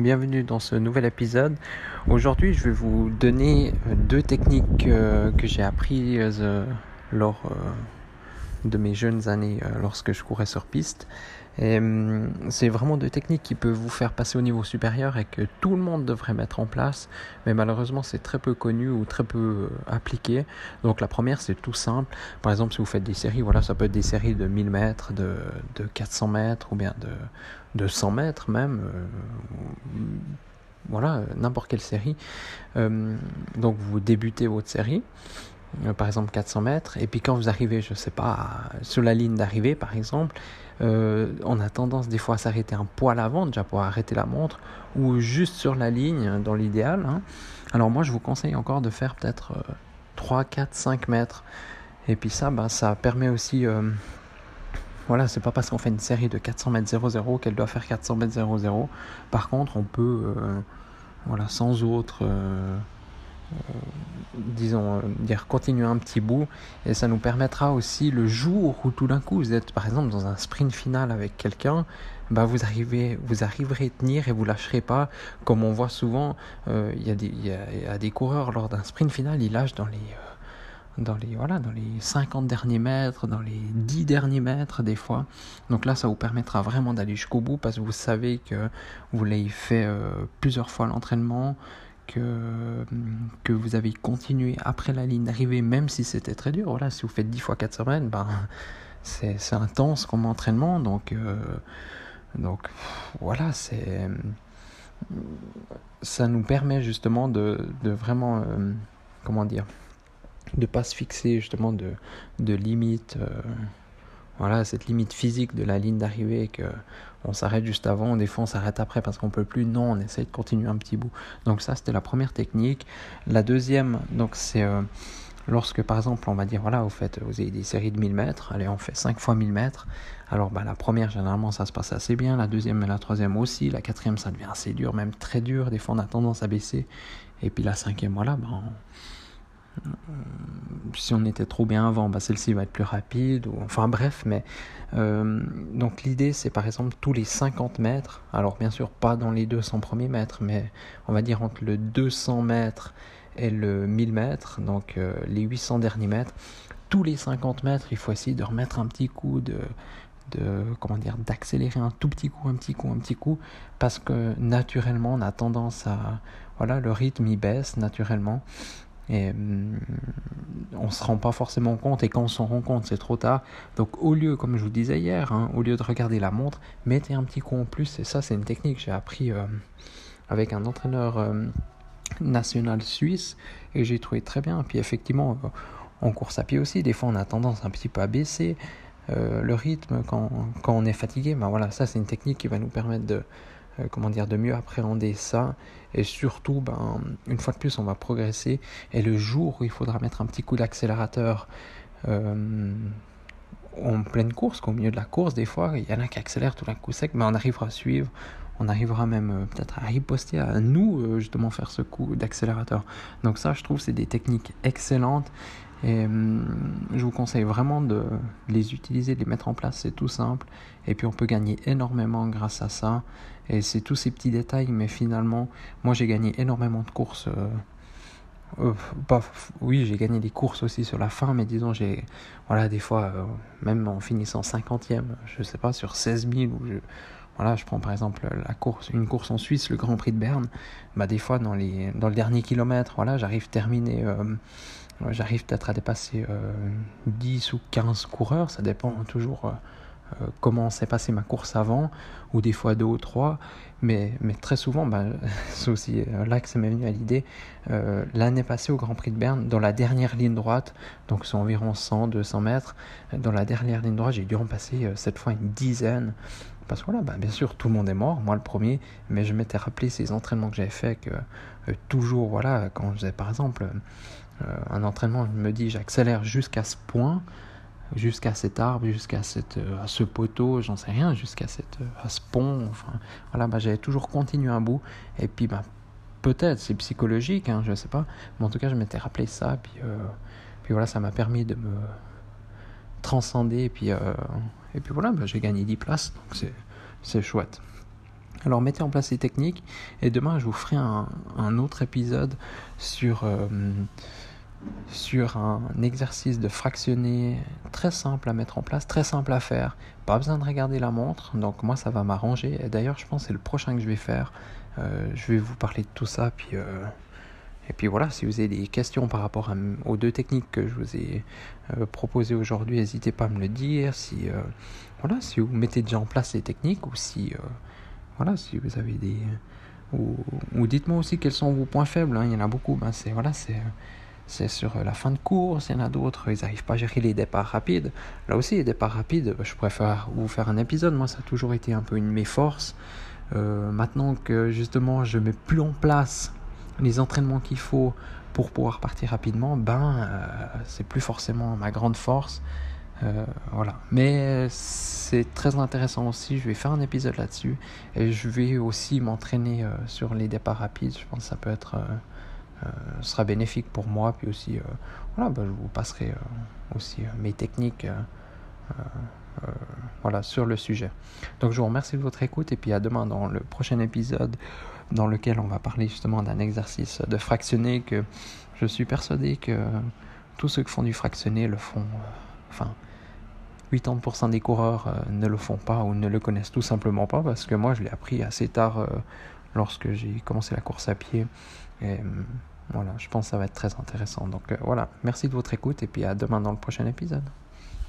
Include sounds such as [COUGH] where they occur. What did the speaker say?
bienvenue dans ce nouvel épisode. Aujourd'hui, je vais vous donner deux techniques euh, que j'ai apprises euh, lors euh, de mes jeunes années lorsque je courais sur piste. Hum, c'est vraiment deux techniques qui peuvent vous faire passer au niveau supérieur et que tout le monde devrait mettre en place, mais malheureusement c'est très peu connu ou très peu euh, appliqué. Donc la première c'est tout simple. Par exemple si vous faites des séries, voilà ça peut être des séries de 1000 mètres, de, de 400 mètres ou bien de, de 100 mètres même. Euh, voilà, n'importe quelle série. Hum, donc vous débutez votre série euh, par exemple 400 mètres, et puis quand vous arrivez, je sais pas, sur la ligne d'arrivée par exemple, euh, on a tendance des fois à s'arrêter un poil avant déjà pour arrêter la montre, ou juste sur la ligne dans l'idéal. Hein. Alors moi je vous conseille encore de faire peut-être 3, 4, 5 mètres, et puis ça, bah, ça permet aussi... Euh, voilà, c'est pas parce qu'on fait une série de 400 mètres 0-0 qu'elle doit faire 400 mètres 0-0. Par contre, on peut, euh, voilà, sans autre euh, disons, euh, dire continuer un petit bout et ça nous permettra aussi le jour où tout d'un coup vous êtes par exemple dans un sprint final avec quelqu'un bah vous arrivez vous arriverez à tenir et vous lâcherez pas. Comme on voit souvent euh, il y, y, a des coureurs lors d'un sprint final ils lâchent dans les dans les voilà dans les 50 derniers mètres dans les 10 derniers mètres des fois. Donc là ça vous permettra vraiment d'aller jusqu'au bout parce que vous savez que vous l'avez fait plusieurs fois l'entraînement que, que vous avez continué après la ligne d'arrivée, même si c'était très dur. Voilà, si vous faites 10 fois 4 semaines, ben, c'est, intense comme entraînement. Donc, euh, donc voilà, c'est, ça nous permet justement de, de vraiment, euh, comment dire, de pas se fixer justement de, de limites. Euh, voilà, cette limite physique de la ligne d'arrivée que on s'arrête juste avant, des fois on s'arrête après parce qu'on peut plus. Non, on essaye de continuer un petit bout. Donc ça, c'était la première technique. La deuxième, donc c'est euh, lorsque par exemple on va dire voilà, vous faites, vous avez des séries de 1000 mètres, allez, on fait 5 fois 1000 mètres. Alors bah, la première, généralement, ça se passe assez bien. La deuxième et la troisième aussi. La quatrième, ça devient assez dur, même très dur. Des fois, on a tendance à baisser. Et puis la cinquième, voilà, ben, si on était trop bien avant, bah celle-ci va être plus rapide. Enfin bref, mais euh, donc l'idée c'est par exemple tous les 50 mètres, alors bien sûr pas dans les 200 premiers mètres, mais on va dire entre le 200 mètres et le 1000 mètres, donc euh, les 800 derniers mètres, tous les 50 mètres, il faut essayer de remettre un petit coup de, de comment dire d'accélérer un tout petit coup un petit coup un petit coup parce que naturellement on a tendance à voilà le rythme il baisse naturellement et hum, on se rend pas forcément compte, et quand on s'en rend compte, c'est trop tard. Donc au lieu, comme je vous disais hier, hein, au lieu de regarder la montre, mettez un petit coup en plus. Et ça, c'est une technique que j'ai appris euh, avec un entraîneur euh, national suisse, et j'ai trouvé très bien. Puis effectivement, euh, en course à pied aussi, des fois on a tendance un petit peu à baisser le rythme quand, quand, on est fatigué. Ben voilà, ça c'est une technique qui va nous permettre de euh, comment dire, de mieux appréhender ça. Et surtout, ben, une fois de plus, on va progresser. Et le jour où il faudra mettre un petit coup d'accélérateur euh, en pleine course, qu'au milieu de la course, des fois, il y en a qui accélèrent tout d'un coup sec, mais on arrivera à suivre. On arrivera même euh, peut-être à riposter, à nous justement faire ce coup d'accélérateur. Donc ça, je trouve, c'est des techniques excellentes et hum, je vous conseille vraiment de les utiliser, de les mettre en place, c'est tout simple. Et puis on peut gagner énormément grâce à ça. Et c'est tous ces petits détails, mais finalement, moi j'ai gagné énormément de courses. Euh, euh, oui, j'ai gagné des courses aussi sur la fin, mais disons, j'ai, voilà, des fois, euh, même en finissant 50e, je sais pas, sur 16 000, ou je, voilà, je prends par exemple la course, une course en Suisse, le Grand Prix de Berne, bah, des fois, dans, les, dans le dernier kilomètre, voilà, j'arrive terminer J'arrive peut-être à dépasser 10 euh, ou 15 coureurs, ça dépend toujours euh, comment s'est passée ma course avant, ou des fois deux ou trois. Mais, mais très souvent, ben, [LAUGHS] c'est aussi là que ça m'est venu à l'idée, l'année passée au Grand Prix de Berne, dans la dernière ligne droite, donc c'est environ 100-200 mètres, dans la dernière ligne droite, j'ai dû en passer cette fois une dizaine. Parce que voilà, ben, bien sûr, tout le monde est mort, moi le premier, mais je m'étais rappelé ces entraînements que j'avais fait, que toujours, voilà, quand je faisais par exemple un entraînement, je me dis j'accélère jusqu'à ce point, jusqu'à cet arbre, jusqu'à cette, euh, ce poteau, j'en sais rien, jusqu'à cette, euh, à ce pont. Enfin, voilà, bah, j'avais toujours continué un bout. Et puis, bah, peut-être, c'est psychologique, hein, je ne sais pas. Mais en tout cas, je m'étais rappelé ça. Puis, euh, puis voilà, ça m'a permis de me transcender. Et puis, et puis voilà, bah, j'ai gagné 10 places. Donc, c'est chouette. Alors mettez en place ces techniques et demain je vous ferai un autre épisode sur sur un exercice de fractionner très simple à mettre en place, très simple à faire. Pas besoin de regarder la montre, donc moi ça va m'arranger. Et d'ailleurs, je pense que c'est le prochain que je vais faire. Euh, je vais vous parler de tout ça, puis euh, et puis voilà. Si vous avez des questions par rapport aux deux techniques que je vous ai euh, proposées aujourd'hui, n'hésitez pas à me le dire. Si voilà, si vous mettez déjà en place ces techniques ou si voilà, si vous avez des ou, dites-moi aussi quels sont vos points faibles. Hein. il y en a beaucoup. Ben c'est voilà, c'est c'est sur la fin de course, il y en a d'autres, ils n'arrivent pas à gérer les départs rapides. Là aussi, les départs rapides, je préfère vous faire un épisode, moi ça a toujours été un peu une de mes forces. Euh, maintenant que justement je mets plus en place les entraînements qu'il faut pour pouvoir partir rapidement, ben euh, c'est plus forcément ma grande force. Euh, voilà. Mais c'est très intéressant aussi. Je vais faire un épisode là-dessus et je vais aussi m'entraîner sur les départs rapides. Je pense que ça peut être euh, sera bénéfique pour moi. Puis aussi, euh, voilà, bah, je vous passerai euh, aussi mes techniques. voilà, sur le sujet. Donc je vous remercie de votre écoute et puis à demain dans le prochain épisode dans lequel on va parler justement d'un exercice de fractionné que je suis persuadé que tous ceux qui font du fractionné le font, enfin 80% des coureurs ne le font pas ou ne le connaissent tout simplement pas parce que moi je l'ai appris assez tard lorsque j'ai commencé la course à pied. Et, voilà, je pense que ça va être très intéressant. Donc euh, voilà, merci de votre écoute et puis à demain dans le prochain épisode.